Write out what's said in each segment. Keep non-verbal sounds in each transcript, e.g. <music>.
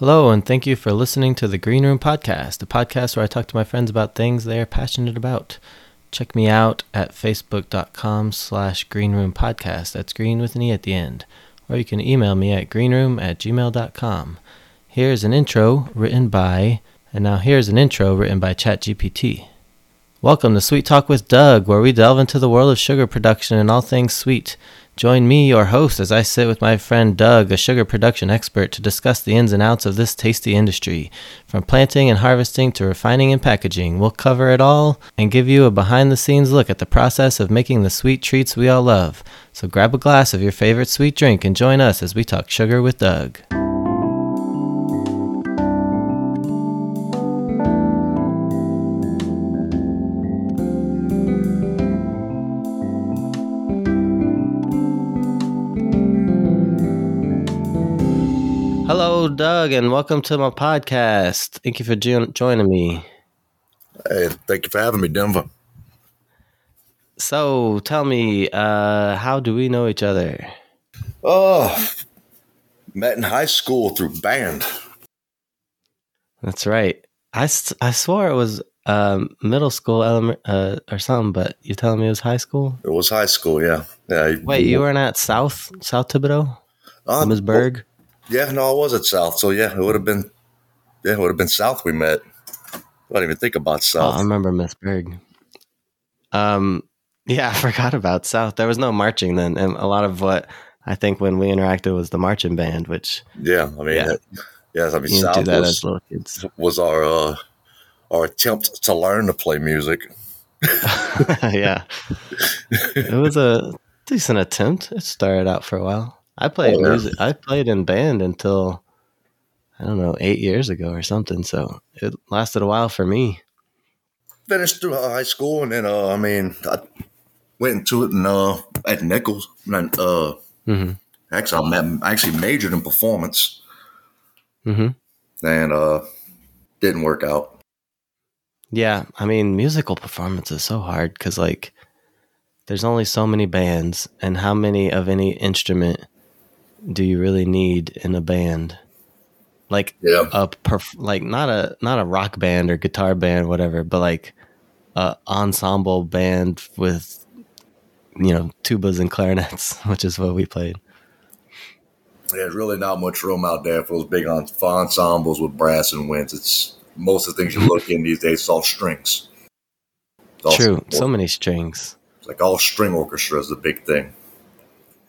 Hello, and thank you for listening to the Greene Room Podcast, a podcast where I talk to my friends about things they are passionate about. Check me out at facebook.com slash greeneroom podcast. That's green with an E at the end. Or you can email me at greeneroom at gmail.com. Here's an intro written by, and now here's an intro written by ChatGPT. Welcome to Sweet Talk with Doug, where we delve into the world of sugar production and all things sweet. Join me, your host, as I sit with my friend Doug, a sugar production expert, to discuss the ins and outs of this tasty industry. From planting and harvesting to refining and packaging, we'll cover it all and give you a behind the scenes look at the process of making the sweet treats we all love. So grab a glass of your favorite sweet drink and join us as we talk sugar with Doug. Doug, and welcome to my podcast. Thank you for jo- joining me. Hey, thank you for having me, Denver. So, tell me, uh, how do we know each other? Oh, met in high school through band. That's right. I, I swore it was um, middle school element, uh, or something, but you're telling me it was high school? It was high school, yeah. Yeah. Wait, you weren't at South South Thibodaux, uh, Miss Berg? Yeah, no, I was at South. So yeah, it would have been. Yeah, it would have been South. We met. I didn't even think about Oh, South. I remember Miss Berg. Um, yeah, <laughs> I forgot about South. There was no marching then, and a lot of what I think when we interacted was the marching band, which yeah, I mean, Yeah. yeah, I mean, you South was, as little kids. was our uh, our attempt to learn to play music. <laughs> <laughs> yeah, it was a decent attempt. It started out for a while. I played Oh, yeah. music. I played in band until I don't know eight years ago or something. So it lasted a while for me. Finished through high school, and then uh, I mean, I went into it and uh, at Nicholls. And uh, hmm actually, I actually majored in performance, hmm and uh, didn't work out. Yeah, I mean, musical performance is so hard because like there's only so many bands, and how many of any instrument do you really need in a band? Like Yeah. a perf- like not a not a rock band or guitar band whatever but like a ensemble band with you know tubas and clarinets <laughs> which is what we played There's really not much room out there for those big ensembles with brass and winds. It's most of the things you look in these days, it's all strings. It's all true so many strings it's like all string orchestra is the big thing.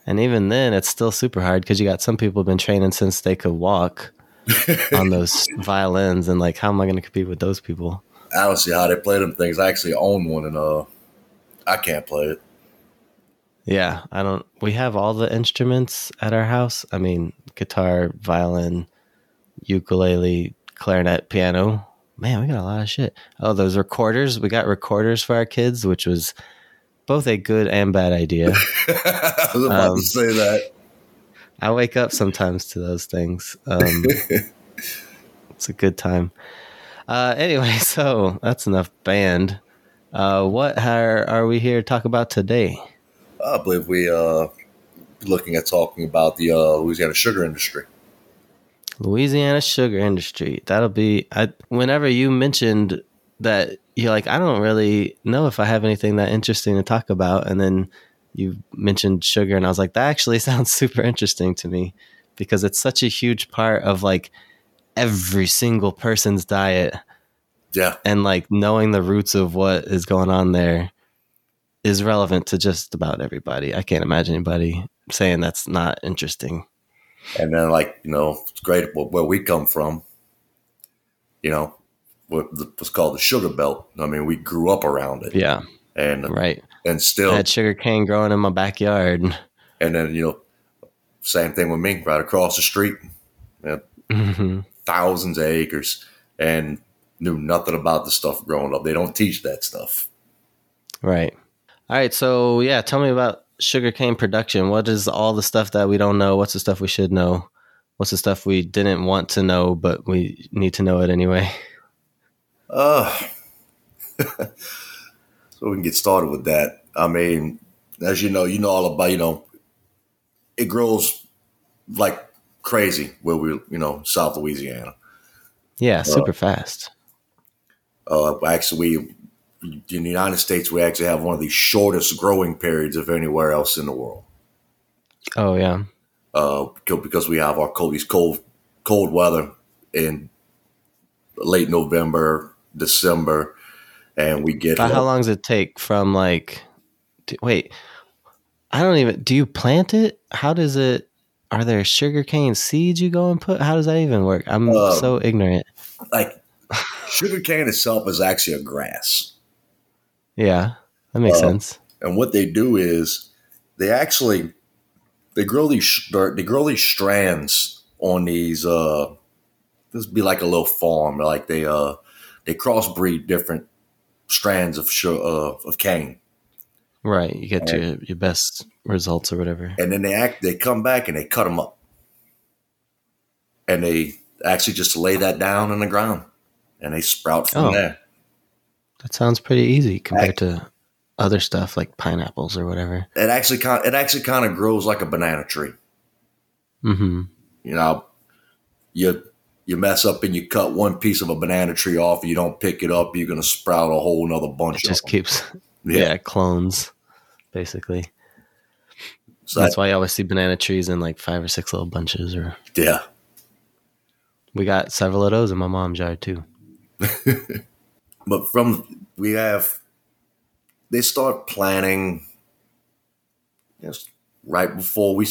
And even then it's still super hard because you got some people have been training since they could walk <laughs> on those violins and like how am i going to compete with those people I don't see how they play them things. I actually own one, and uh, I can't play it. yeah i don't we have all the instruments at our house i mean guitar violin ukulele clarinet piano man we got a lot of shit oh those recorders we got recorders for our kids which was both a good and bad idea <laughs> I was about Um, to say that. i wake up sometimes to those things um, <laughs> it's a good time uh, anyway <laughs> so that's enough band uh, what are, are we here to talk about today I believe we uh looking at talking about the uh, Louisiana sugar industry. Louisiana sugar industry. That'll be I whenever you mentioned that you're like, I don't really know if I have anything that interesting to talk about. And then you mentioned sugar and I was like, that actually <laughs> sounds super interesting to me because it's such a huge part of like every single person's diet Yeah, and like knowing the roots of what is going on there is relevant to just about everybody. I can't imagine anybody saying that's not interesting. and then like you know, it's great where we come from. You know, what was called the sugar belt. I mean, we grew up around it, Yeah, and right. and still I had sugar cane growing in my backyard. And then, you know, same thing with me, right across the street, Mhm. thousands of acres, and knew nothing about the stuff growing up. They don't teach that stuff. Right. All right. So yeah, tell me about sugarcane production. What is all the stuff that we don't know? What's the stuff we should know? What's the stuff we didn't want to know but we need to know it anyway? <laughs> Uh, <laughs> so we can get started with that. I mean, as you know, you know all about, you know, it grows like crazy where we, you know, South Louisiana. Yeah, super fast. Uh, actually, we, in the United States, we actually have one of the shortest growing periods of anywhere else in the world. Oh yeah. Uh, because because we have our cold, these cold, cold weather in late November, December, and we get. But how long does it take from like? d- wait, I don't even. Do you plant it? How does it? Are there sugarcane seeds you go and put? How does that even work? I'm Uh, so ignorant. like <laughs> sugarcane itself is actually a grass. Yeah, that makes uh, sense. and what they do is they actually they grow these they grow these strands on these uh this would be like a little farm like they uh they crossbreed different strands of uh, of cane Right, you get your your best results or whatever. and then they act they come back and they cut them up and they actually just lay that down in the ground and they sprout from Oh. there That sounds pretty easy compared to other stuff like pineapples or whatever. it actually kind it actually kind of grows like a banana tree Mm-hmm. you know, you you mess up and you cut one piece of a banana tree off, and you don't pick it up, you're gonna sprout a whole nother bunch. It just keeps <laughs> yeah. yeah. clones basically. So That's that- why you always see banana trees in like five or six little bunches. Or yeah, we got several of those in my mom's yard too. <laughs> but from we have they start planning. Yes, right before we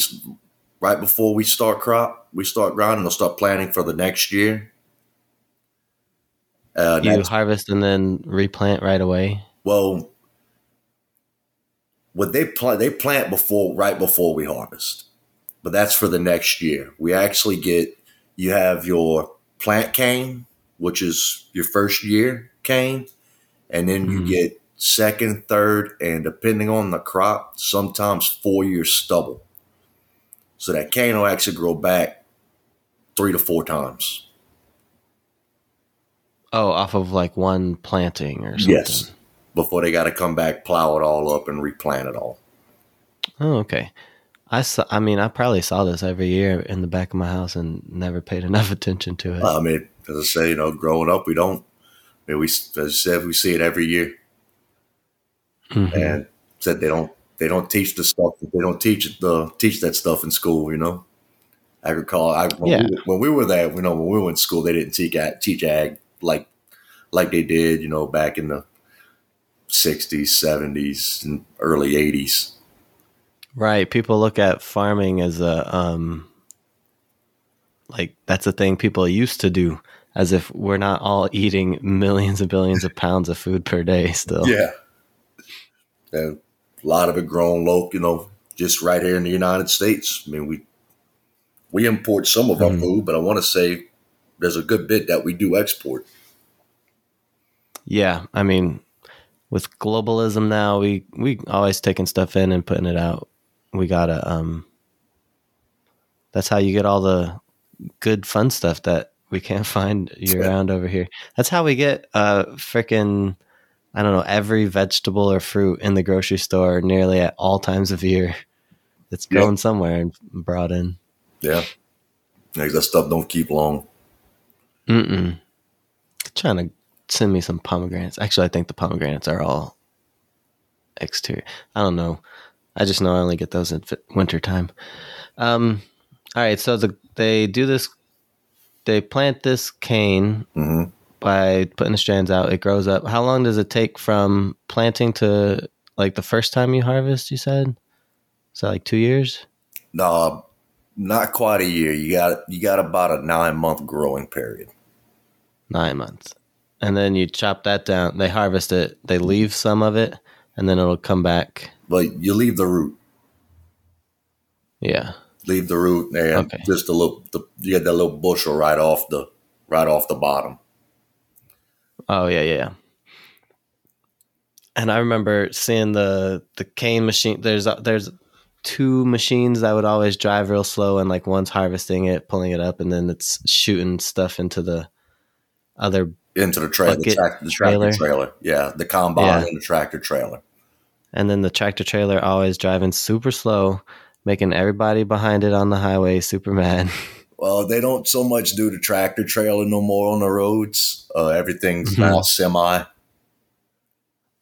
right before we start crop, we start grinding. They'll start planting for the next year. Uh, You next- harvest and then replant right away. Well, what they plant, they plant before, right before we harvest, but that's for the next year. We actually get, you have your plant cane, which is your first year cane, and then you Mhm. get second, third, and depending on the crop, sometimes four year stubble. So that cane will actually grow back three to four times. Oh, off of like one planting or something. Yes. Before they got to come back, plow it all up, and replant it all. Oh, okay. I saw. I mean, I probably saw this every year in the back of my house and never paid <laughs> enough attention to it. I mean, as I say, you know, growing up, we don't. I mean, we as I said, we see it every year, Mhm. and said they don't. They don't teach the stuff. They don't teach the teach that stuff in school. You know, agriculture. I, when, Yeah. we, when we were there, you know, when we were in school, they didn't teach ag, teach ag like like they did. You know, back in the sixties, seventies, and early eighties. Right. People look at farming as a um like that's a thing people used to do as if we're not all eating millions and billions of pounds of food per day still. Yeah, and a lot of it grown local. You know, just right here in the United States. I mean, we we import some of our Mhm. food, but I want to say there's a good bit that we do export. Yeah, I mean with globalism now we we always taking stuff in and putting it out. We got to um that's how you get all the good fun stuff that we can't <laughs> find year round over here. That's how we get uh freaking I don't know every vegetable or fruit in the grocery store nearly at all times of year. It's Yeah. grown somewhere and brought in. Yeah, like that stuff don't keep long. Mm-mm. Trying to send me some pomegranates. Actually, I think the pomegranates are all exterior. I don't know. I just know I only get those in winter time. Um, all right, so the they do this. They plant this cane hmm by putting the strands out. It grows up. How long does it take from planting to like the first time you harvest? You said is so, like two years. No, not quite a year. You got you got about a nine month growing period. Nine months. And then you chop that down. They harvest it. They leave some of it, and then it'll come back. But you leave the root, Yeah. leave the root, and Okay. just a little. The, you get that little bushel right off the right off the bottom. Oh yeah, yeah. yeah. And I remember seeing the the cane machine. There's uh, there's two machines that would always drive real slow, and like one's harvesting it, pulling it up, and then it's shooting stuff into the other. into the trailer, the, Bucket track, the trailer. tractor trailer. Yeah, the combine Yeah. and the tractor trailer. And then the tractor trailer always driving super slow, making everybody behind it on the highway super mad. <laughs> Well, they don't so much do the tractor trailer no more on the roads. Uh, everything's Mhm. now semi,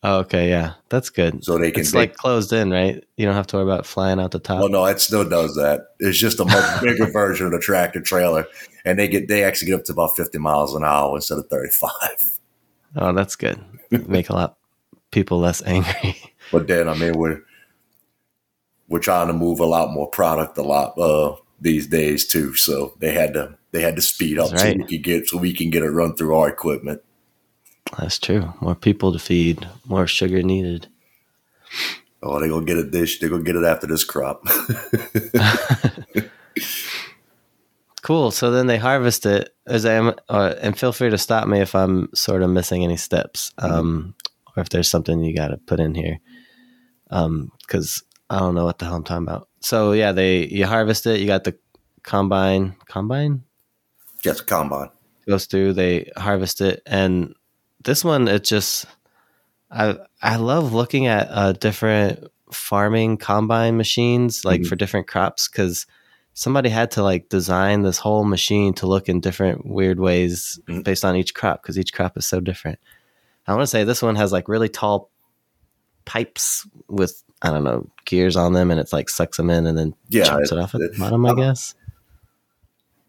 Oh, okay, yeah, that's good. so they can. It's they- like closed in, right? You don't have to worry about flying out the top. well, no, it still does that. It's just a much <laughs> bigger version of the tractor trailer, and they get they actually get up to about fifty miles an hour instead of thirty five. Oh, that's good. Make a lot people less angry. But then, I mean, we're we're trying to move a lot more product a lot uh, these days too. So they had to they had to speed up That's so we could get so we can get a run through our equipment. That's true. More people to feed, more sugar needed. Oh, they gonna get a dish. They gonna get it after this crop. <laughs> <laughs> Cool. So then they harvest it. As I am, uh, and feel free to stop me if I'm sort of missing any steps, um, or if there's something you got to put in here, because I don't know what the hell I'm talking about. So yeah, they you harvest it. You got the combine. Combine Just combine. goes through. They harvest it, and this one it just I I love looking at uh, different farming combine machines like Mhm. for different crops because somebody had to like design this whole machine to look in different weird ways Mhm. based on each crop because each crop is so different. I want to say this one has like really tall pipes with I don't know gears on them, and it's like sucks them in and then Yeah, chops it off at the bottom. I uh, guess.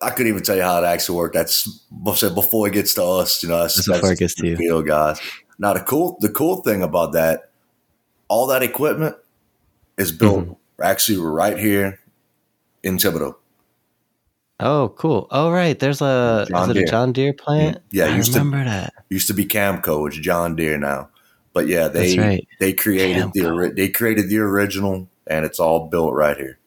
I couldn't even tell you how it actually worked. That's before it gets to us. You know, that's, That's before it gets to the you. field guys. Now the cool the cool thing about that, all that equipment is built Mm-hmm. actually right here in Thibodaux. Oh, cool. Oh, right. There's a John is it Deere. a John Deere plant? Yeah, I used to- remember that. Used to be Cameco. It's John Deere now. But yeah, they right. they created the they created the original, and it's all built right here.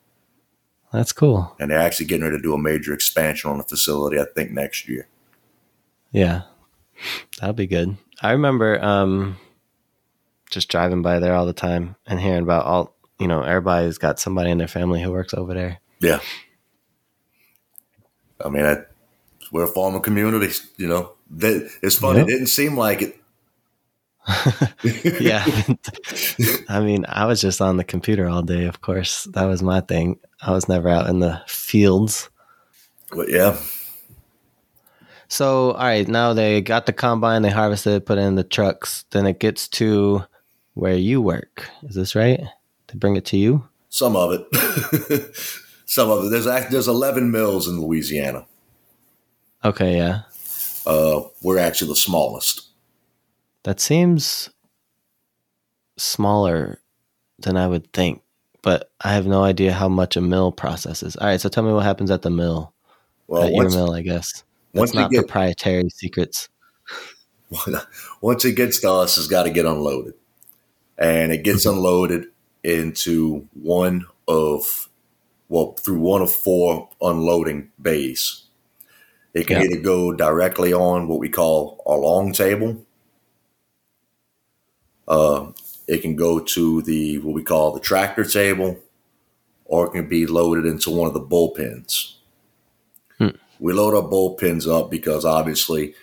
That's cool. And they're actually getting ready to do a major expansion on the facility. I think next year. Yeah, that'll be good. I remember um, just driving by there all the time and hearing about all you know. Everybody's got somebody in their family who works over there. Yeah. I mean, I, we're a farming community. You know, that it's funny. Yep. It didn't seem like it. <laughs> yeah, I mean, I was just on the computer all day. Of course, that was my thing. I was never out in the fields. But yeah, So, all right, now they got the combine, they harvested it, put it in the trucks. Then it gets to where you work. Is this right? They bring it to you? some of it. <laughs> some of it. There's there's 11 mills in Louisiana. Okay, yeah. Uh, we're actually the smallest. That seems smaller than I would think, but I have no idea how much a mill processes. All right, so tell me what happens at the mill, Well, at your mill, I guess. once That's not get proprietary secrets. <laughs> once it gets to us, it's got to get unloaded, and it gets mm-hmm. unloaded into one of well through one of four unloading bays. It can Yeah. either go directly on what we call a long table. Uh, it can go to the what we call the tractor table, or it can be loaded into one of the bullpens. Hmm. We load our bullpens up because obviously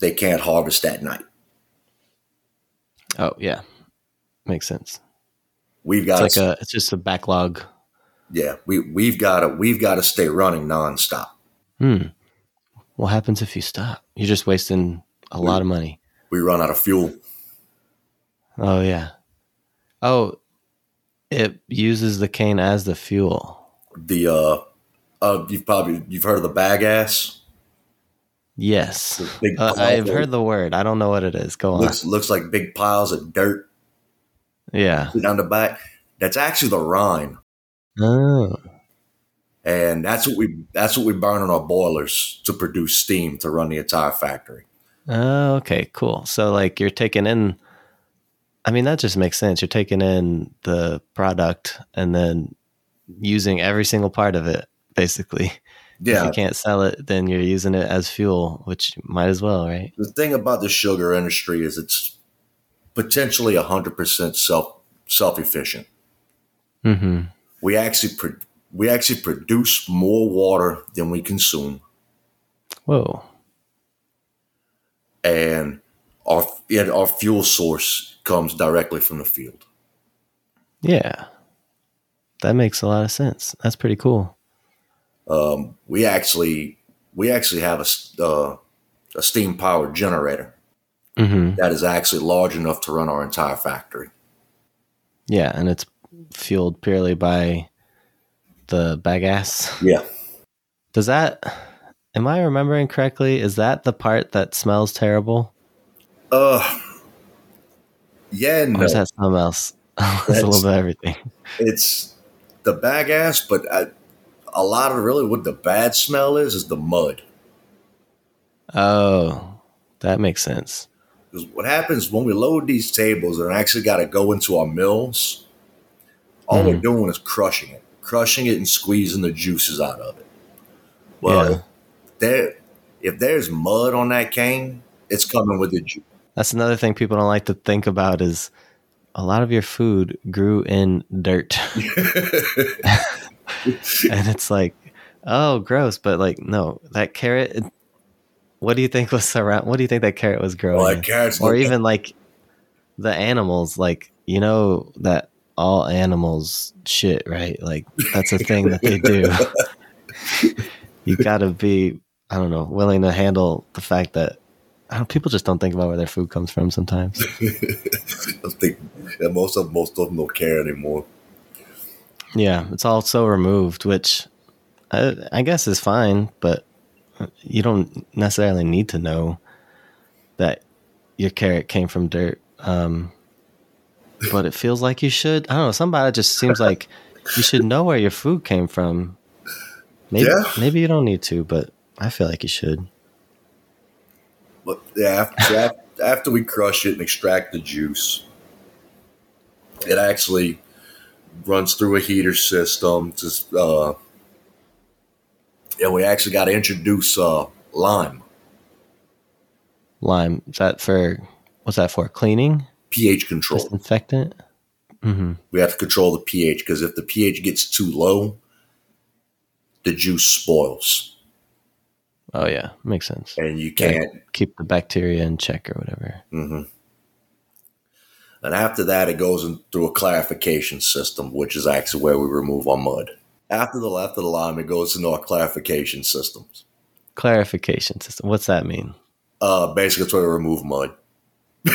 they can't harvest at night. Oh, yeah. Makes sense. We've It's got like a it's just a backlog. yeah, we we've got to we've got to stay running nonstop. Hmm. What happens if you stop? You're just wasting a lot of money. We run out of fuel. Oh yeah. Oh, it uses the cane as the fuel. The uh, uh, you've probably you've heard of the bagasse. Yes. Uh, I've heard the word. I don't know what it is. Go on. looks looks like big piles of dirt Yeah. down the back. That's actually the rind. Oh. and that's what we that's what we burn on our boilers to produce steam to run the entire factory. Oh, okay, cool. So like you're taking in I mean that just makes sense. You're taking in the product and then using every single part of it basically. <laughs> If Yeah, you can't sell it, then you're using it as fuel, which might as well, right? the thing about the sugar industry is it's potentially hundred percent self self efficient. Mhm. we actually pro- we actually produce more water than we consume, Whoa. and our yet our fuel source comes directly from the field. Yeah. That makes a lot of sense. That's pretty cool. um, we actually we actually have a uh, a steam powered generator hmm that is actually large enough to run our entire factory. Yeah, and it's fueled purely by the bagasse. Yeah, Does that? Am I remembering correctly? Is that the part that smells terrible, uh, yeah, or no, is that something else? <laughs> it's a little bit of everything. it's the bagasse, but I, a lot of really what the bad smell is is the mud. Oh, that makes sense. Because what happens when we load these tables and actually got to go into our mills, all mm-hmm. we're doing is crushing it, crushing it and squeezing the juices out of it. Well, Yeah. there, if there's mud on that cane, it's coming with the juice. That's another thing people don't like to think about is a lot of your food grew in dirt. <laughs> and it's like, oh, gross. But like, no, that carrot. What do you think was around? What do you think that carrot was growing? Well, carrot's or even like the animals. Like you know that all animals shit, right? Like that's a thing that they do. <laughs> you got to be, I don't know, willing to handle the fact that. I people just don't think about where their food comes from sometimes. <laughs> I think yeah, most of most of them don't care anymore. Yeah, it's all so removed, which I, I guess is fine, but you don't necessarily need to know that your carrot came from dirt. Um, but it feels like you should. I don't know. Somebody just seems like you should know where your food came from. Maybe Yeah. maybe you don't need to, but I feel like you should. But yeah, after, <laughs> after, we crush it and extract the juice, it actually runs through a heater system. Just uh, and we actually got to introduce uh, lime Lime. Is that for what's that for? Cleaning, pH control. disinfectant. hmm We have to control the pH because if the pH gets too low, the juice spoils, Oh yeah, makes sense. and you can't. Keep the bacteria in check or whatever. hmm And after that, it goes in through a clarification system, which is actually where we remove our mud. After the left of the lime, it goes into our clarification systems. Clarification system. What's that mean? Uh, basically, it's where we remove mud. <laughs>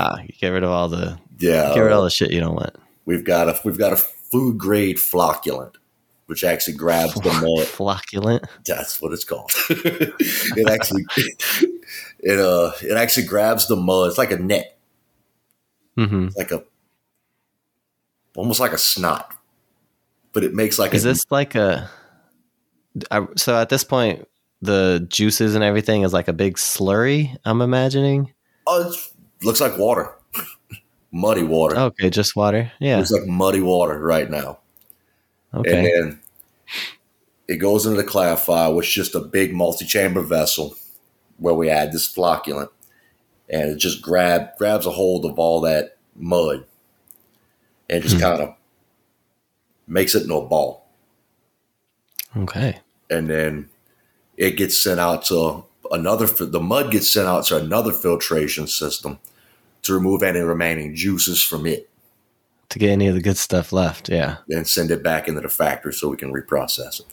Ah, you get rid of all the Yeah, get rid of all the shit you don't want. we've got a we've got a food grade flocculant, which actually grabs the mud. Flocculant. That's what it's called. <laughs> it actually <laughs> it uh it actually grabs the mud. It's like a net, hmm like a almost like a snot, but it makes like Is a, this like a? I- So at this point, the juices and everything is like a big slurry. I'm imagining. Oh, it looks like water, <laughs> muddy water. Okay, just water. Yeah. It's like muddy water right now, and then it goes into the clarifier, which is just a big multi-chamber vessel where we add this flocculant, and it just grab grabs a hold of all that mud, and just Hmm. kind of makes it into a ball, Okay. and then it gets sent out to another. The mud gets sent out to another filtration system to remove any remaining juices from it, To get any of the good stuff left. Yeah. then send it back into the factory so we can reprocess it.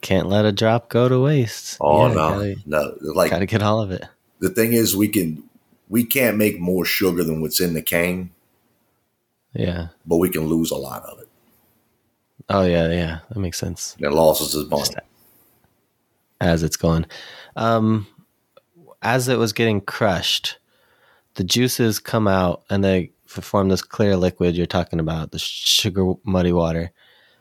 Can't let a drop go to waste. Oh Yeah, no, Gotta, no! Like gotta get all of it. the thing is, we can we can't make more sugar than what's in the cane, Yeah. but we can lose a lot of it. Oh yeah, yeah. That makes sense. And losses is money. As it's going. Um, as it was getting crushed, the juices come out and they form this clear liquid you're talking about, the sugar muddy water.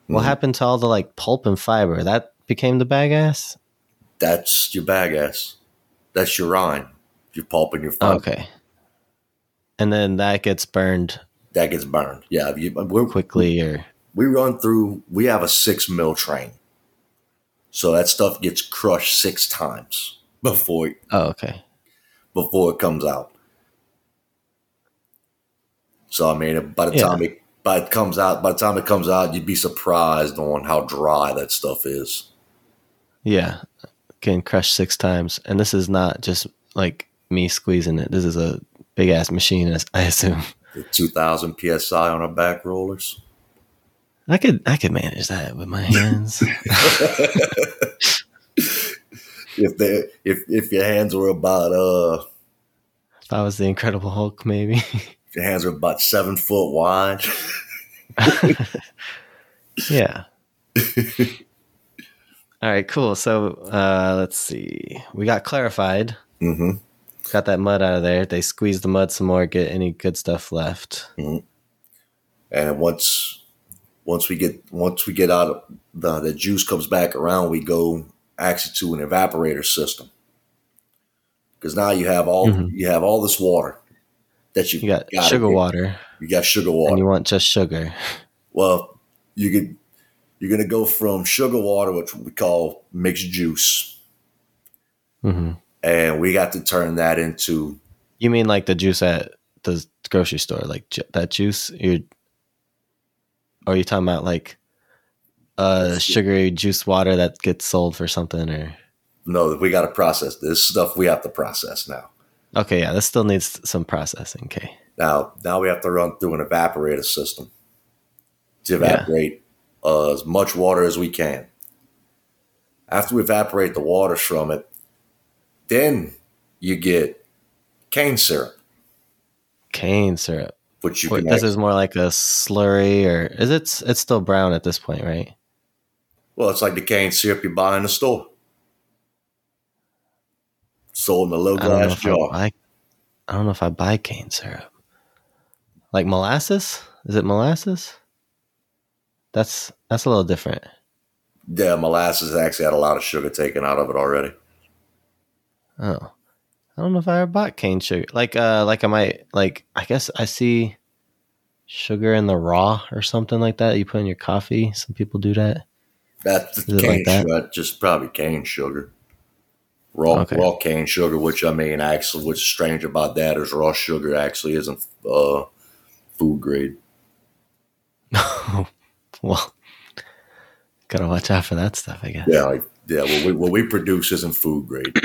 What Mhm. happened to all the like pulp and fiber? That became the bagasse? That's your bagasse. That's your rind. Your pulp and your fiber. okay. And then that gets burned That gets burned. Yeah, you, we're, quickly or we run through. We have a six mill train, so that stuff gets crushed six times <laughs> before oh okay. before it comes out. So I mean, by the Yeah. time it by it comes out, by the time it comes out, you'd be surprised on how dry that stuff is. Yeah. Getting crushed six times. And this is not just like me squeezing it. This is a big ass machine, as- I assume. The 2000 psi on our back rollers. I could I could manage that with my hands. <laughs> if they if if your hands were about uh if I was the Incredible Hulk, maybe. <laughs> your hands are about seven foot wide. <laughs> yeah. All right, cool. So uh, let's see. We got clarified. Mm-hmm. Got that mud out of there. They squeeze the mud some more, get any good stuff left. And once once we get once we get out of the the juice comes back around, we go actually to an evaporator system. Because now you have all Mhm. you have all this water that you You got gotta sugar water, You got sugar water. and you want just sugar. Well, you could you're gonna go from sugar water, which we call mixed juice, hmm and we got to turn that into You mean like the juice at the grocery store, like ju- that juice? You're, or are you talking about like uh sugary juice water that gets sold for something? Or no, we got to process this stuff. We have to process now. Okay, yeah, this still needs some processing. Okay, Now, now we have to run through an evaporator system to Yeah. evaporate uh, as much water as we can. After we evaporate the waters from it, then you get cane syrup, cane syrup. which you Wait, can. this act- is more like a slurry, or is it? It's still brown at this point, right? well, it's like the cane syrup you buy in the store, sold in a little I don't know glass if I buy. I don't know if I buy cane syrup. Like molasses? Is it molasses? That's that's a little different. Yeah, molasses actually had a lot of sugar taken out of it already. Oh, I don't know if I ever bought cane sugar. Like, uh, like I might like. I guess I see sugar in the raw or something like that. You put in your coffee. Some people do that. That's cane like that? sugar, just probably cane sugar. Raw Okay. raw cane sugar, which I mean, actually, what's strange about that is raw sugar actually isn't uh, food grade. <laughs> well, gotta watch out for that stuff. I guess Yeah, like yeah, what we, what we produce isn't food grade.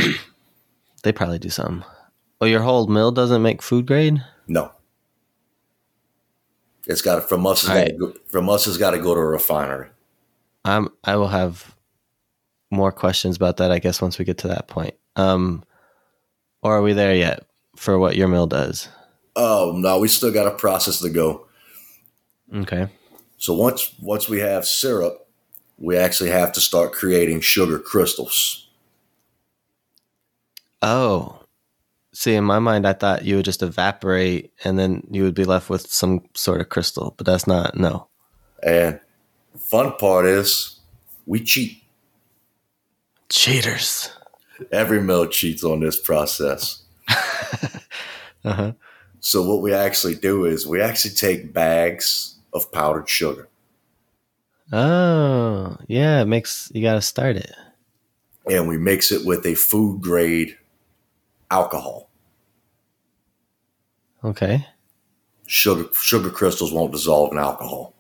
<clears throat> they probably do some. Oh, your whole mill doesn't make food grade. No, it's got from us. It's got to go, from us. It's got to go to a refinery. I'm. I will have more questions about that. I guess once we get to that point. Um, or are we there yet for what your mill does? Oh no, we still got a process to go. Okay. So once once we have syrup, we actually have to start creating sugar crystals. Oh, see, in my mind, I thought you would just evaporate and then you would be left with some sort of crystal, but that's not. No. And fun part is we cheat. Cheaters. Every mill cheats on this process. <laughs> Uh huh. So what we actually do is we actually take bags of powdered sugar Oh, yeah. It makes you got to start it. and we mix it with a food grade alcohol. Okay. Sugar sugar crystals won't dissolve in alcohol.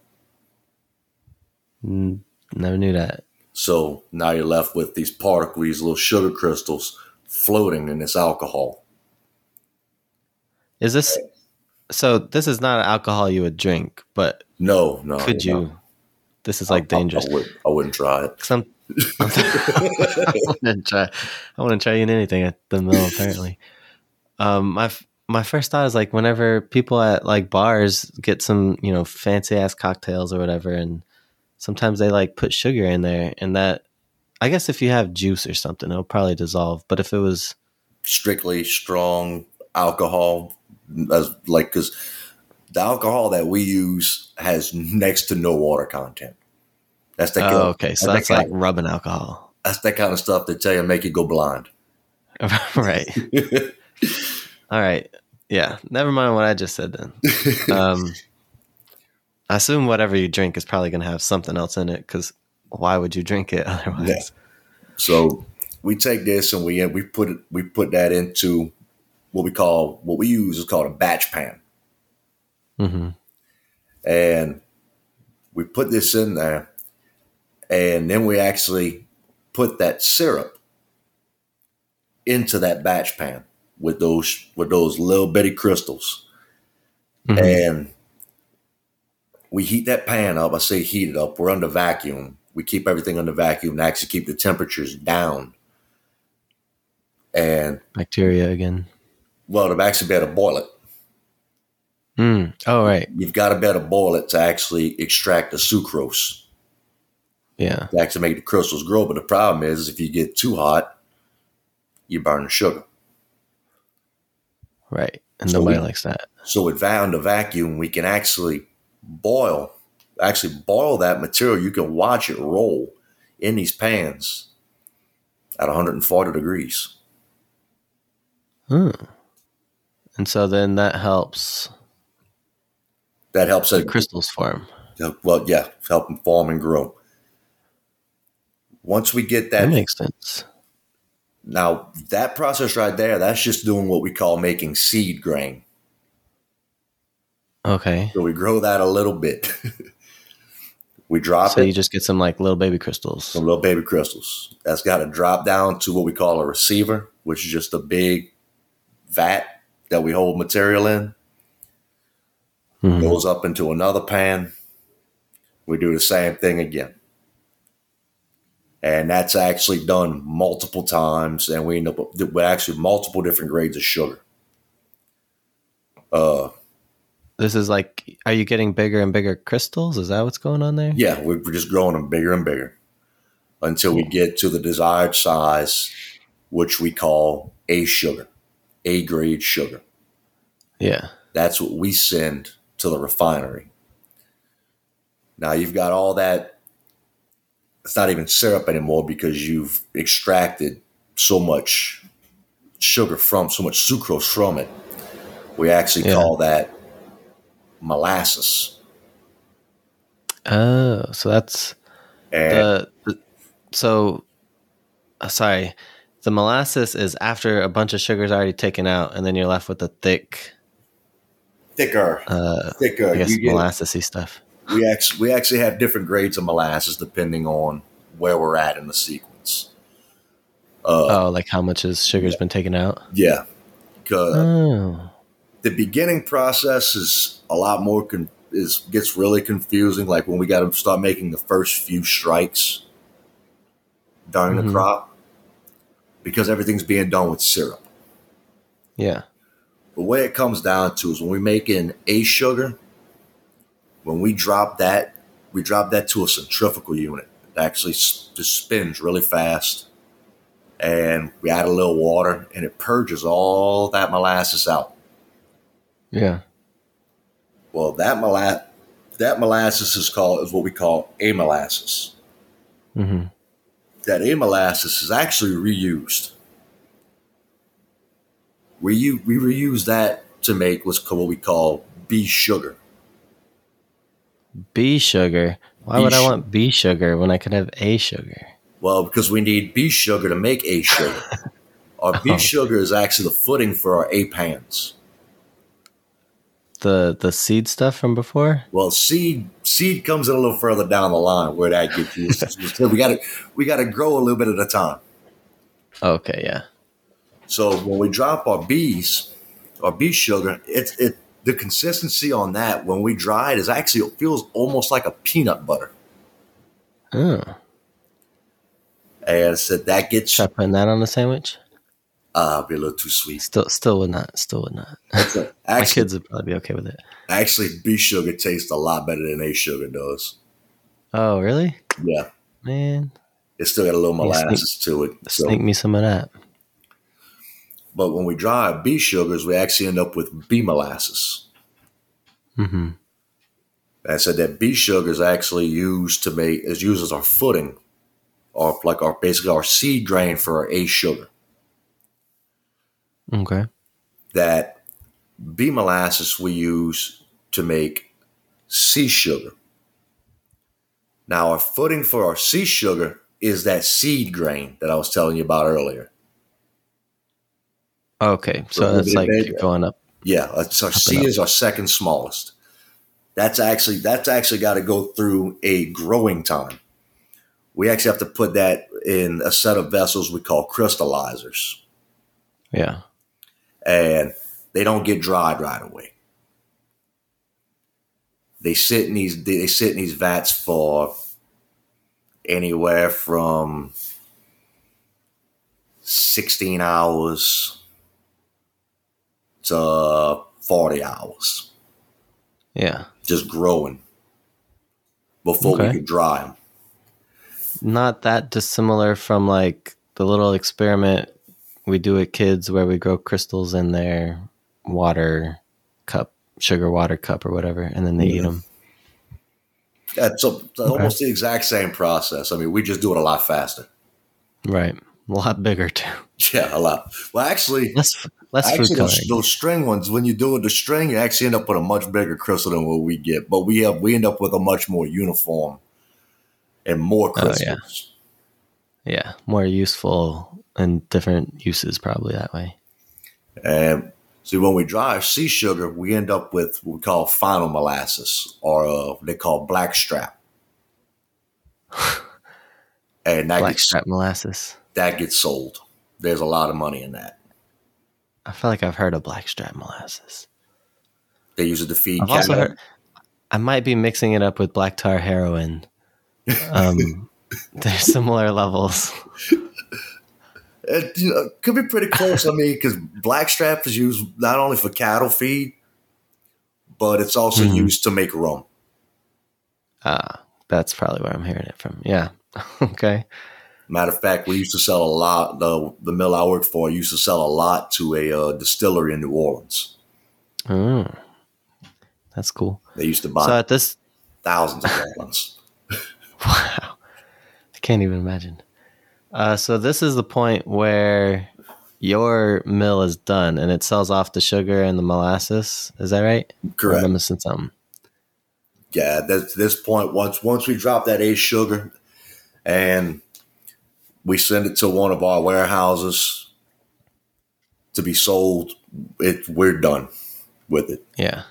Never knew that. So now you're left with these particles, these little sugar crystals floating in this alcohol. Is this so? This is not an alcohol you would drink, but No, no. could no. you? This is like I- dangerous. I, would, I wouldn't try it. <laughs> I'm- I wouldn't try. I wouldn't try eating anything at the mill. Apparently, um, my my first thought is like whenever people at like bars get some you know fancy ass cocktails or whatever, and sometimes they like put sugar in there, and that I guess if you have juice or something, it'll probably dissolve. But if it was strictly strong alcohol as like because the alcohol that we use has next to no water content that's that kind oh, of, okay, so that's that's that like rubbing alcohol, that's that kind of stuff that tell you make you go blind <laughs> right? <laughs> All right. Yeah. Never mind what I just said then. <laughs> Um, I assume whatever you drink is probably going to have something else in it because why would you drink it <laughs> otherwise? Yeah. so we take this and we we put it we put that into what we call what we use is called a batch pan hmm and we put this in there and then we actually put that syrup into that batch pan with those with those little bitty crystals Mhm. and we heat that pan up i say heat it up we're under vacuum we keep everything under vacuum and actually keep the temperatures down And Bacteria again. well, to actually be able to boil it, Mm. Oh, right. you've got to be able to boil it to actually extract the sucrose Yeah. to actually make the crystals grow. But the problem is, if you get too hot, you burn the sugar. Right. And So nobody we- likes that. So with under vacuum, we can actually boil, actually boil that material. You can watch it roll in these pans at 140 degrees. Hmm. And so then that helps That helps the it. crystals form. Well, yeah, help them form and grow. Once we get That that, makes sense. now that process right there, that's just doing what we call making seed grain. Okay. So we grow that a little bit. <laughs> we drop So it. you just get some like little baby crystals. some little baby crystals. That's got to drop down to what we call a receiver, which is just a big vat that we hold material in. Mhm. Goes up into another pan. We do the same thing again. And that's actually done multiple times, and we end up with actually multiple different grades of sugar. Uh, This is like, are you getting bigger and bigger crystals? Is that what's going on there? yeah, we're just growing them bigger and bigger until we get to the desired size, which we call A sugar, A grade sugar. Yeah. That's what we send to the refinery. Now you've got all that. It's not even syrup anymore because you've extracted so much sugar from, so much sucrose from it. We actually Yeah. call that molasses. Oh, so that's And the, the so uh, sorry. The molasses is after a bunch of sugar's already taken out, and then you're left with the thick, thicker, uh, thicker. I guess molassesy stuff. we actually we actually have different grades of molasses depending on where we're at in the sequence. Uh, oh, like how much is sugar's been taken out? yeah, Oh, the beginning process is a lot more con- is gets really confusing. Like when we got to start making the first few strikes during Mhm. the crop, because everything's being done with syrup. yeah. The way it comes down to is when we make in a sugar, when we drop that, we drop that to a centrifugal unit. It actually just spins really fast. And we add a little water and it purges all that molasses out. Yeah. Well, that mola- that molasses is called is what we call A molasses. hmm That A molasses is actually reused. We u- we reuse that to make what's called what we call B sugar. B sugar. Why Bee would I want B sugar when I could have A sugar? Well, because we need B sugar to make A sugar. <laughs> Our B Oh. sugar is actually the footing for our A pans. The the seed stuff from before. Well, seed seed comes in a little further down the line where that gets used. <laughs> We got to we got to grow a little bit at a time. Okay, yeah. So when we drop our bees, our B sugar, it's it the consistency on that when we dry it is actually it feels almost like a peanut butter. Oh, And so that gets try uh putting that on a sandwich. Be a little too sweet. Still, still would not. Still would not. <laughs> My Actually, kids would probably be okay with it. actually, B sugar tastes a lot better than A sugar does. Oh, really? Yeah, Man, it's still got a little You sneak- molasses to it. So, sneak me some of that. but when we dry our B sugars, we actually end up with B molasses. hmm I said that B sugar is actually used to make is used as our footing, or like our basically our seed grain for our A sugar. Okay. That B molasses we use to make C sugar. Now our footing for our C sugar is that seed grain that I was telling you about earlier. Okay. So that's like going up. Yeah, our and C is our second smallest. That's actually that's actually got to go through a growing time. We actually have to put that in a set of vessels we call crystallizers, Yeah. And they don't get dried right away. They sit in these they sit in these vats for anywhere from 16 hours to 40 hours Yeah. just growing before we Okay. could dry them. Not that dissimilar from like the little experiment we do with kids where we grow crystals in their water cup, sugar water cup or whatever, and then they eat them. That's a, it's almost the exact same process. I mean, we just do it a lot faster. Right. A lot bigger too. <laughs> Yeah, a lot. Well, actually, Less, less actually, those, those string ones, when you do it the string, you actually end up with a much bigger crystal than what we get. But we have we end up with a much more uniform and more Oh, yeah. crystals. Yeah. More useful and different uses probably that way. And see, when we dry our C sugar, we end up with what we call final molasses, or uh, they call black strap. <laughs> and that gets, Blackstrap molasses. that gets sold. There's a lot of money in that. I feel like I've heard of blackstrap molasses. They use it to feed I've also cattle. heard. I might be mixing it up with black tar heroin. <laughs> Um, they're similar levels. <laughs> It you know, could be pretty close. I mean, because blackstrap is used not only for cattle feed, but it's also Mhm. used to make rum. Ah, that's probably where I'm hearing it from. Yeah. <laughs> okay. Matter of fact, we used to sell a lot. The the mill I worked for used to sell a lot to a uh, distillery in New Orleans. Mm. That's cool. They used to buy So at this, thousands of gallons. <laughs> <laughs> wow, I can't even imagine. Uh, so this is the point where your mill is done and it sells off the sugar and the molasses. Is that right? Or Correct. am missing something? yeah, that's this point. Once once we drop that A sugar, and we send it to one of our warehouses to be sold, it we're done with it. Yeah.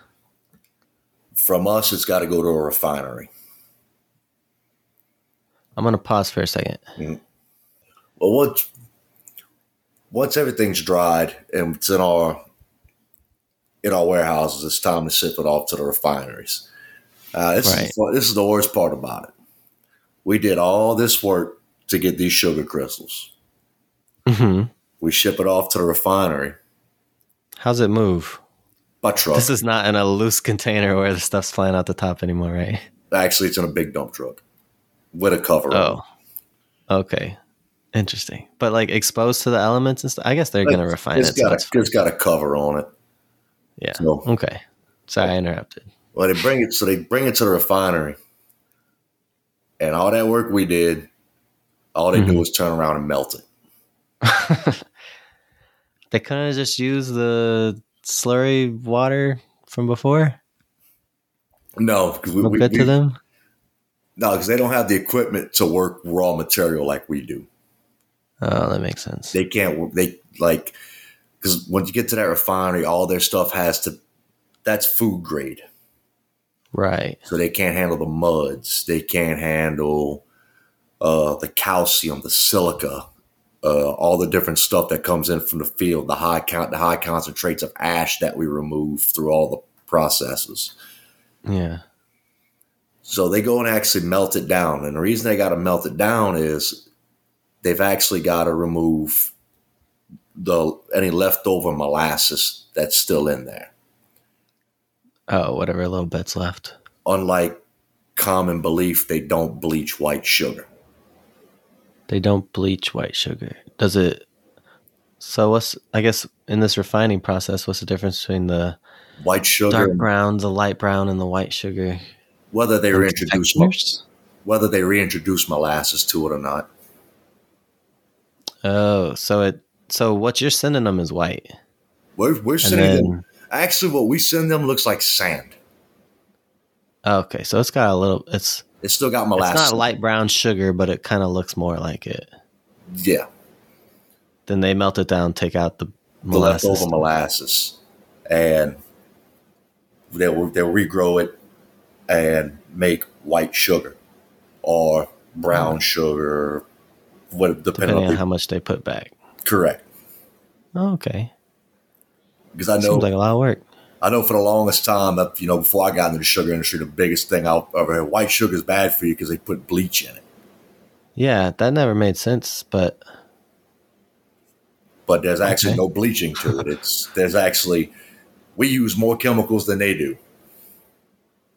From us, it's got to go to a refinery. I'm gonna pause for a second. Well, once once everything's dried and it's in our in our warehouses, it's time to ship it off to the refineries. Uh, this, Right. is, the- this is the worst part about it. We did all this work to get these sugar crystals. hmm We ship it off to the refinery How's it move? by truck. This is not in a loose container where the stuff's flying out the top anymore, right? Actually, it's in a big dump truck with a cover. on. Oh, okay, interesting. But like exposed to the elements and stuff. I guess they're gonna refine it's it. So got it's a, it's got a cover on it. yeah. So, Okay. Sorry, I interrupted. well, they bring it. So they bring it to the refinery, and all that work we did, all they do Mhm. is turn around and melt it. <laughs> they couldn't have just used the slurry water from before. No, because we, we, good to we- them. no, because they don't have the equipment to work raw material like we do. Oh, that makes sense. They can't. They like because once you get to that refinery, all their stuff has to. That's food grade. right. so they can't handle the muds. They can't handle uh, the calcium, the silica, uh, all the different stuff that comes in from the field. The high count, the high concentrates of ash that we remove through all the processes. Yeah. So they go and actually melt it down, and the reason they got to melt it down is they've actually got to remove the any leftover molasses that's still in there. Oh, whatever little bits left. Unlike common belief, they don't bleach white sugar. They don't bleach white sugar. Does it? So what's? I guess in this refining process, what's the difference between the White sugar, dark brown, the light brown, and the white sugar? whether they reintroduce whether they reintroduce molasses to it or not. Oh, so it. So what you're sending them is white, We're, we're sending them. Actually, what we send them looks like sand. okay, so it's got a little. It's It's still got molasses. it's not light brown sugar, but it kind of looks more like it. yeah, Then they melt it down, take out the the molasses. leftover molasses, and they'll they'll regrow it and make white sugar or brown hmm. sugar, what depending, depending on on how much they put back. correct. Oh, okay, Because I know seems like a lot of work. I know for the longest time you know before I got into the sugar industry, the biggest thing I ever heard white sugar is bad for you because they put bleach in it. Yeah, that never made sense, but but there's actually Okay. no bleaching to it. It's there's actually we use more chemicals than they do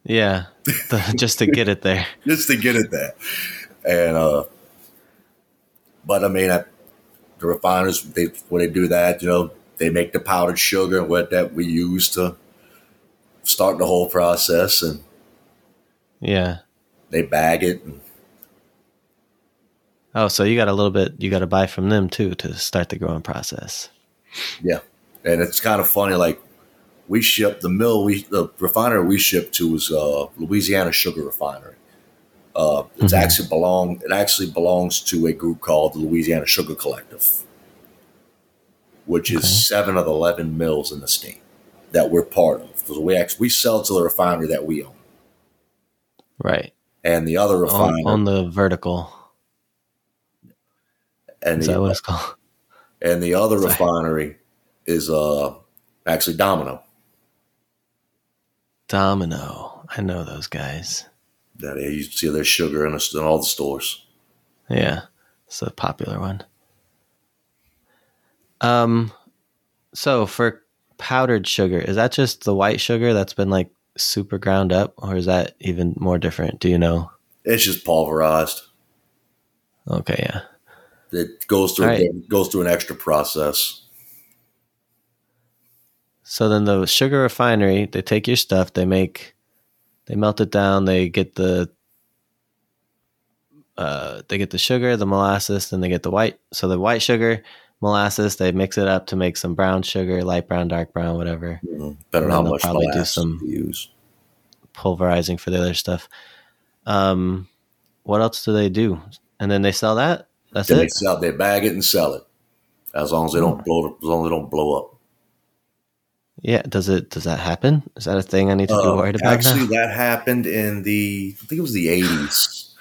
Yeah, the, <laughs> just to get it there. just to get it there. And uh, but I mean, I, the refiners they when they do that, you know, they make the powdered sugar what that we use to start the whole process, and Yeah. they bag it. And, Oh, so you got a little bit. You got to buy from them too to start the growing process. yeah, and it's kind of funny. Like we ship the mill, we the refinery we ship to is uh, Louisiana Sugar Refinery. Uh, it's Mhm. actually belong. It actually belongs to a group called the Louisiana Sugar Collective, which is seven of the eleven mills in the state that we're part of. So we actually we sell to the refinery that we own, Right. and the other On, refinery on the vertical. and Is the, that what it's called? and the other Sorry. refinery is uh actually Domino. Domino. I know those guys. That you see their sugar in, the, in all the stores. Yeah, it's a popular one. Um, so for powdered sugar, is that just the white sugar that's been like super ground up, or is that even more different? Do you know? It's just pulverized. Okay, yeah. It goes through Right. it goes through an extra process. So then the sugar refinery, they take your stuff, they make, they melt it down, they get the, uh, they get the sugar, the molasses, then they get the white. So the white sugar, molasses, they mix it up to make some brown sugar, light brown, dark brown, whatever. And on how much probably do some- use. Pulverizing for the other stuff. Um, what else do they do? And then they sell that. That's Then they it. sell, they bag it and sell it. As long as they don't blow, as long as they don't blow up. Yeah. Does it? Does that happen? Is that a thing I need to be Uh, worried about? actually, now? that happened in the I think it was the eighties.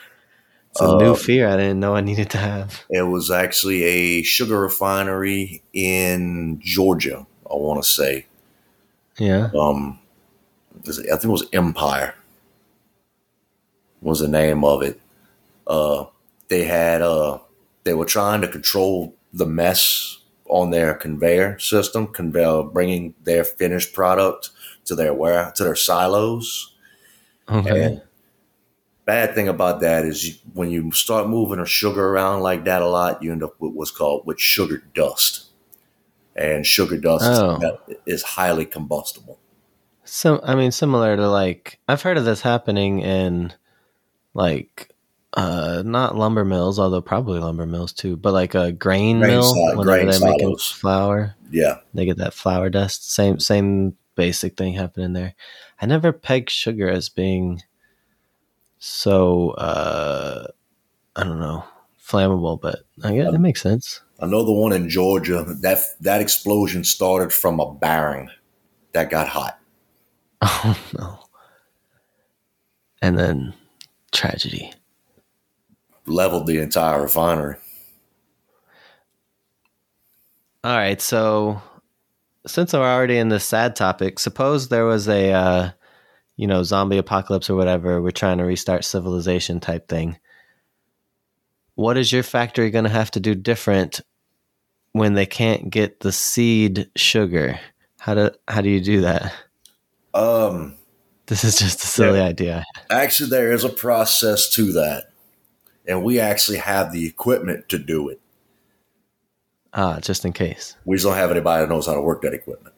It's a new uh, fear I didn't know I needed to have. It was actually a sugar refinery in Georgia. I want to say. Yeah. um I think it was Empire was the name of it. Uh they had uh they were trying to control the mess on their conveyor system, conveyor bringing their finished product to their ware to their silos. Okay. And bad thing about that is you, when you start moving a sugar around like that a lot, you end up with what's called with sugar dust. And sugar dust Oh. is highly combustible. So I mean, similar to like I've heard of this happening in like uh not lumber mills, although probably lumber mills too, but like a grain, Grain mill si- whenever grain they're making flour, Yeah. they get that flour dust. Same same basic thing happening there. I never pegged sugar as being so uh I don't know flammable, but I guess it makes sense. I know the one in Georgia. That that explosion started from a barren that got hot. <laughs> Oh no! And then tragedy. Leveled the entire refinery. All right, so since we're already in this sad topic, suppose there was a uh, you know zombie apocalypse or whatever. We're trying to restart civilization type thing. What is your factory going to have to do different when they can't get the seed sugar? How do how do you do that? Um, This is just a silly idea. actually, there is a process to that, and we actually have the equipment to do it. Ah, just in case. We just don't have anybody that knows how to work that equipment.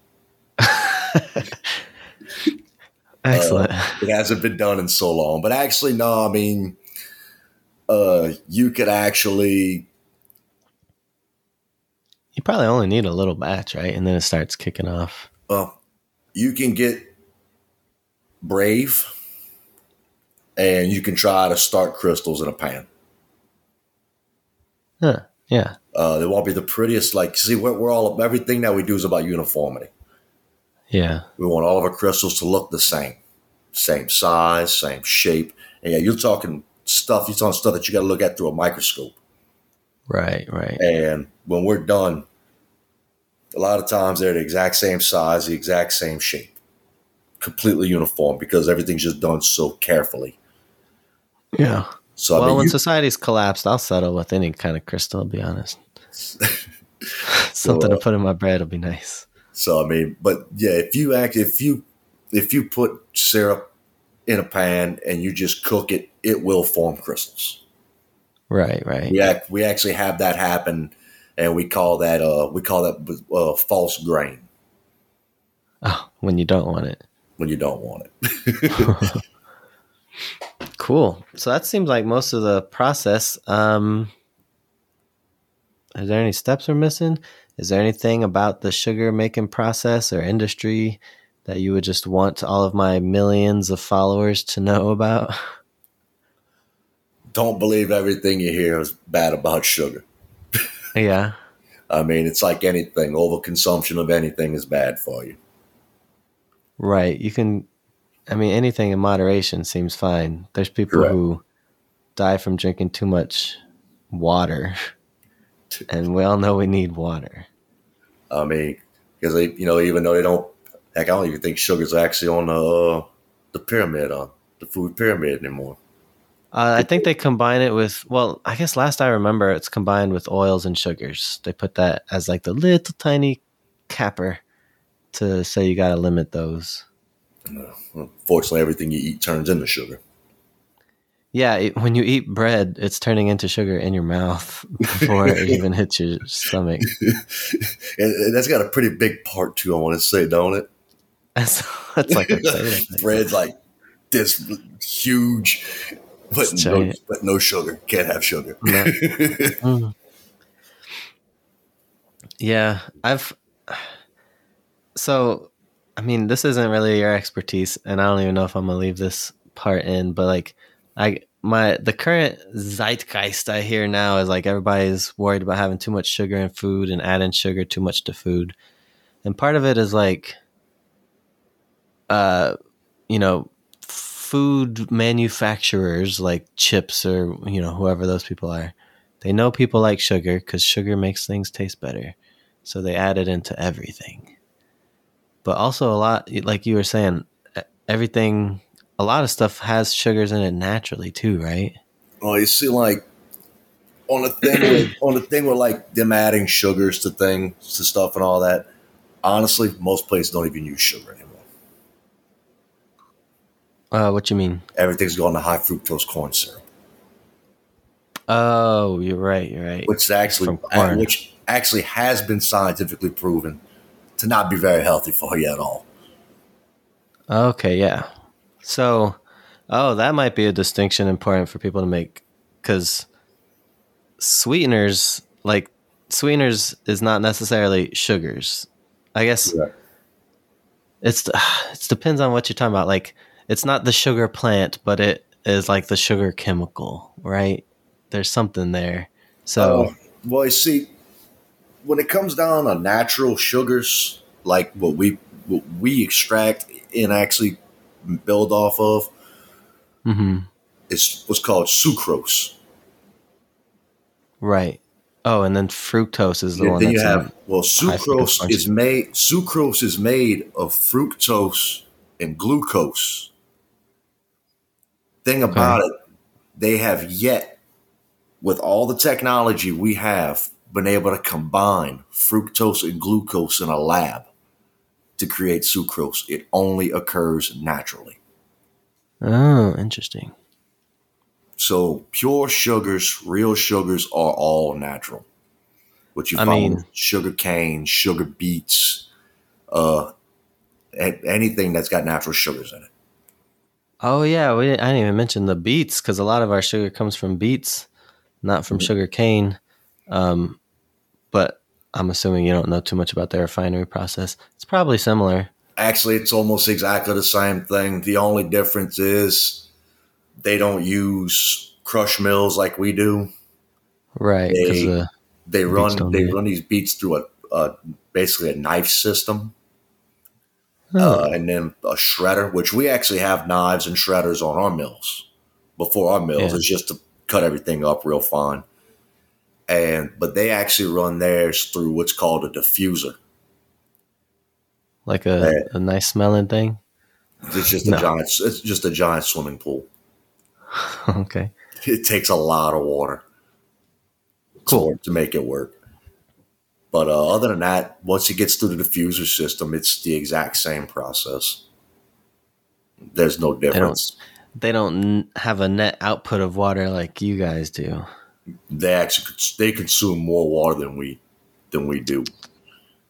<laughs> Excellent. It hasn't been done in so long, but actually, no. I mean, uh, you could actually you probably only need a little batch, right? And then it starts kicking off. Well, you can get brave and you can try to start crystals in a pan. Huh. Yeah. Uh, they won't be the prettiest. Like, see, we're, we're all everything that we do is about uniformity. Yeah. We want all of our crystals to look the same, same size, same shape. And yeah, you're talking stuff. You're talking stuff that you got to look at through a microscope. Right. Right. And when we're done, a lot of times they're the exact same size, the exact same shape, completely uniform because everything's just done so carefully. Yeah. So I well, mean, when you- society's collapsed, I'll settle with any kind of crystal. I'll be honest. <laughs> Something So, to put in my bread will be nice. So I mean, but yeah, if you act, if you if you put syrup in a pan and you just cook it, it will form crystals. Right, right. We act, we actually have that happen, and we call that uh we call that uh, false grain Oh, when you don't want it. when you don't want it. <laughs> <laughs> Cool. So that seems like most of the process. Um, are there any steps we're missing? Is there anything about the sugar making process or industry that you would just want all of my millions of followers to know about? <laughs> don't believe everything you hear is bad about sugar. <laughs> yeah. I mean, it's like anything. Overconsumption of anything is bad for you. Right. You can, I mean, anything in moderation seems fine. There's people Correct. who die from drinking too much water, and we all know we need water. I mean, because they, you know, even though they don't, heck, I don't even think sugar's actually on the uh, the pyramid, uh, the food pyramid anymore. Uh, I think they combine it with, well, I guess last I remember, it's combined with oils and sugars. They put that as like the little tiny capper to say you got to limit those. Unfortunately, everything you eat turns into sugar. Yeah, it, when you eat bread, it's turning into sugar in your mouth <laughs> before it even hits your stomach. <laughs> and, that's got a pretty big part too. I want to say, don't it? That's, that's like. <laughs> Bread's like this huge, but no, but no sugar. Can't have sugar. No. Mm. Yeah, I've. So, I mean, this isn't really your expertise, and I don't even know if I'm gonna leave this part in. But like, I my the current zeitgeist I hear now is like everybody's worried about having too much sugar in food and adding sugar too much to food, and part of it is like, uh, you know, food manufacturers like chips or you know whoever those people are they know people like sugar because sugar makes things taste better. So they add it into everything. But also, a lot, like you were saying, everything, a lot of stuff has sugars in it naturally too, right? Well, you see, like on the thing, with, <clears throat> on the thing with like them adding sugars to things to stuff and all that. Honestly, most places don't even use sugar anymore. Uh, what you mean? Everything's going to high fructose corn syrup, Oh, you're right. You're right. which actually which actually has been scientifically proven to not be very healthy for you at all. Okay, yeah. So, oh, that might be a distinction important for people to make because sweeteners, like sweeteners, is not necessarily sugars. I guess it's <sighs> it depends on what you're talking about. Like, it's not the sugar plant, but it is like the sugar chemical, right? There's something there. So, Uh, well, you see, when it comes down to natural sugars, like what we what we extract and actually build off of, mhm, is what's called sucrose. right. Oh, and then fructose is the Yeah, one then that's you have well, sucrose is made. Sucrose is made of fructose and glucose. Thing about it, they have yet, with all the technology we have, been able to combine fructose and glucose in a lab to create sucrose. It only occurs naturally. Oh, interesting. So pure sugars, real sugars are all natural. What you I find mean- sugar cane, sugar beets, uh, anything that's got natural sugars in it. Oh yeah, we didn't, I didn't even mention the beets because a lot of our sugar comes from beets, not from Mhm. sugar cane. Um, but I'm assuming you don't know too much about the refinery process. It's probably similar. Actually, it's almost exactly the same thing. The only difference is they don't use crush mills like we do. Right. They- uh, They run they run these beets through a, a basically a knife system. oh, uh, and then a shredder, which we actually have knives and shredders on our mills. Before our mills, Yeah. it's just to cut everything up real fine. And but they actually run theirs through what's called a diffuser. like a, a nice smelling thing. It's just a giant. It's just a giant swimming pool. <laughs> okay. It takes a lot of water Cool. to, make it work. But uh, other than that, once it gets through the diffuser system, it's the exact same process. There's no difference. They don't have a net output of water like you guys do. They actually they consume more water than we than we do.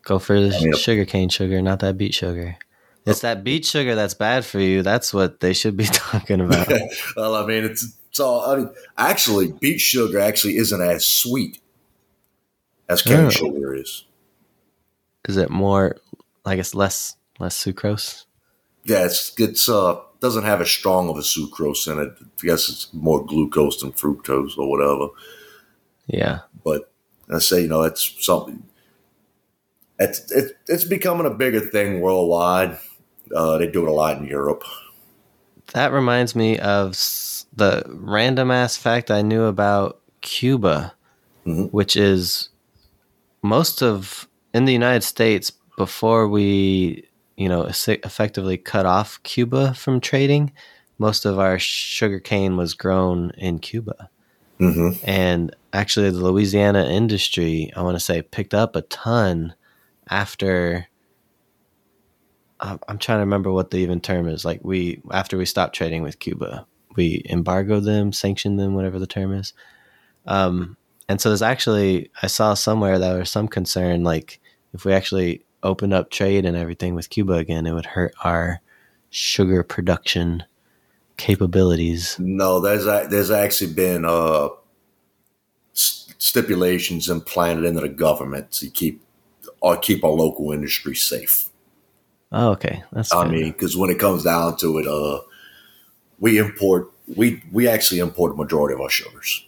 Go for the I mean, sugar cane sugar, not that beet sugar. It's that beet sugar that's bad for you. That's what they should be <laughs> talking <laughs> about. well, I mean, it's, it's all. I mean, actually, beet sugar actually isn't as sweet as cane oh. sugar is. Is it more? I guess less less sucrose. Yeah, it's it's uh doesn't have as strong of a sucrose in it. I guess it's more glucose than fructose or whatever. Yeah, but I say you know it's something. It's it's it's becoming a bigger thing worldwide. Uh, they do it a lot in Europe. That reminds me of the random ass fact I knew about Cuba, mm-hmm. which is most of in the United States before we, you know, effectively cut off Cuba from trading, most of our sugar cane was grown in Cuba. Mm-hmm. And actually, the Louisiana industry, I want to say, picked up a ton after. I'm trying to remember what the even term is. Like we after we stopped trading with Cuba, we embargoed them, sanctioned them, whatever the term is. Um, and so there's actually I saw somewhere that there was some concern like if we actually opened up trade and everything with Cuba again, it would hurt our sugar production capabilities. No, there's there's actually been uh, stipulations implanted into the government to keep or keep our local industry safe. Oh, okay, that's. I mean, because when it comes down to it, uh, we import we we actually import a majority of our sugars.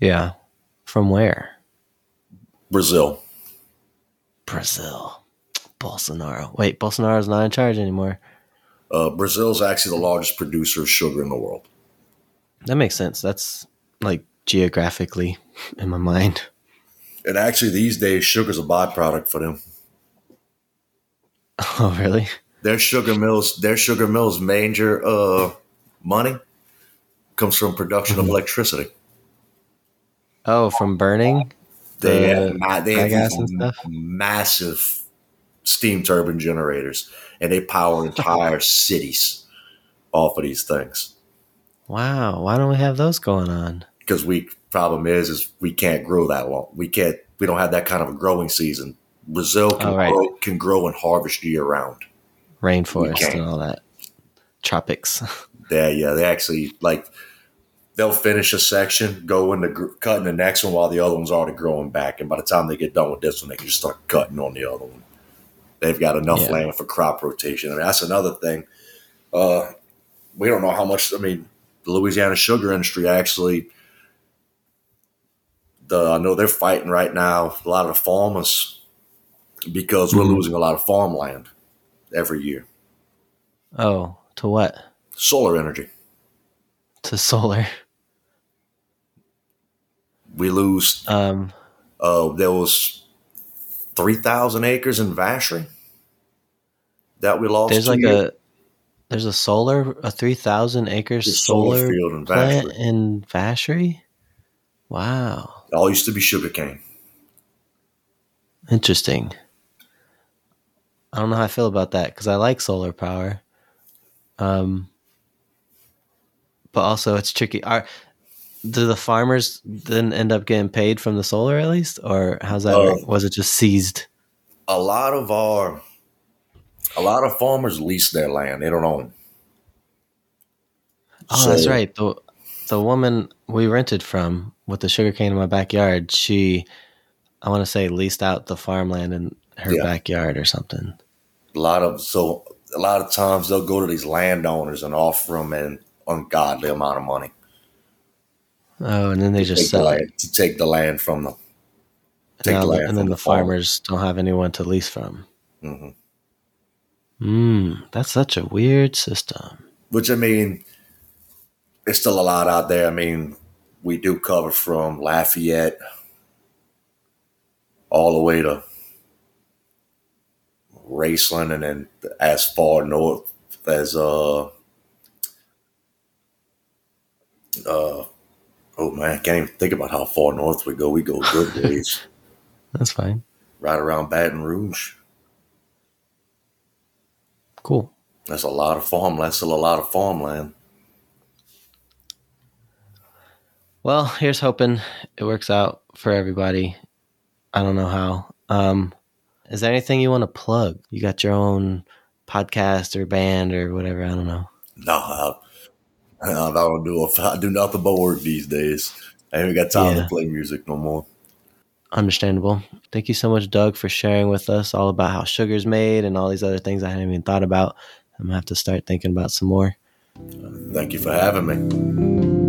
Yeah. From where? Brazil. Brazil. <tsk> Bolsonaro. Wait, Bolsonaro's not in charge anymore. Uh, Brazil is actually the largest producer of sugar in the world. That makes sense. That's like geographically <laughs> in my mind. And actually, these days, sugar's a byproduct for them. <laughs> Oh, really? Their sugar mills, their sugar mills' major uh, money comes from production mm-hmm. of electricity. Oh, from burning. They the have, they have massive steam turbine generators, and they power entire <laughs> cities off of these things. Wow, why don't we have those going on? Because we problem is is we can't grow that long. We can't. We don't have that kind of a growing season. Brazil can right. grow, can grow and harvest year round. Rainforest and all that. Tropics. <laughs> yeah, yeah. They actually like they'll finish a section, go into gr- cutting the next one while the other one's already growing back. And by the time they get done with this one, they can just start cutting on the other one. They've got enough yeah. land for crop rotation. I mean, that's another thing. Uh, we don't know how much. I mean, the Louisiana sugar industry actually. The, I know they're fighting right now. A lot of the farmers because we're mm-hmm. losing a lot of farmland every year. Oh, to what? Solar energy. To solar we lose. Um, uh, there was three thousand acres in Vacherie that we lost. There's like years. a there's a solar a three thousand acres solar, solar, field in plant in. Wow, it all used to be sugarcane. Interesting. I don't know how I feel about that because I like solar power. Um, but also it's tricky. Are do the farmers then end up getting paid from the solar at least, or how's that? Uh, Was it just seized? A lot of our, a lot of farmers lease their land; they don't own. Oh, so, that's right. The the woman we rented from with the sugarcane in my backyard, she, I want to say, leased out the farmland in her yeah. backyard or something. A lot of so a lot of times they'll go to these landowners and offer them an ungodly amount of money. Oh, and then they just sell the it to take the land from them. Take the land and then the, the farmers don't have anyone to lease from. Mm-hmm. Mm, that's such a weird system. Which I mean, there's still a lot out there. I mean, we do cover from Lafayette all the way to Raceland, and then as far north as uh uh oh man, I can't even think about how far north we go. We go good <laughs> days. That's fine. right around Baton Rouge. Cool. That's a lot of farm. That's still a lot of farmland. Well, here's hoping it works out for everybody. I don't know how. Um, is there anything you want to plug? You got your own podcast or band or whatever? I don't know. No, I, Uh, I don't do. A, I do nothing but work these days. I haven't got time Yeah. to play music no more. Understandable. Thank you so much, Doug, for sharing with us all about how sugar's made and all these other things I hadn't even thought about. I'm gonna have to start thinking about some more. Thank you for having me.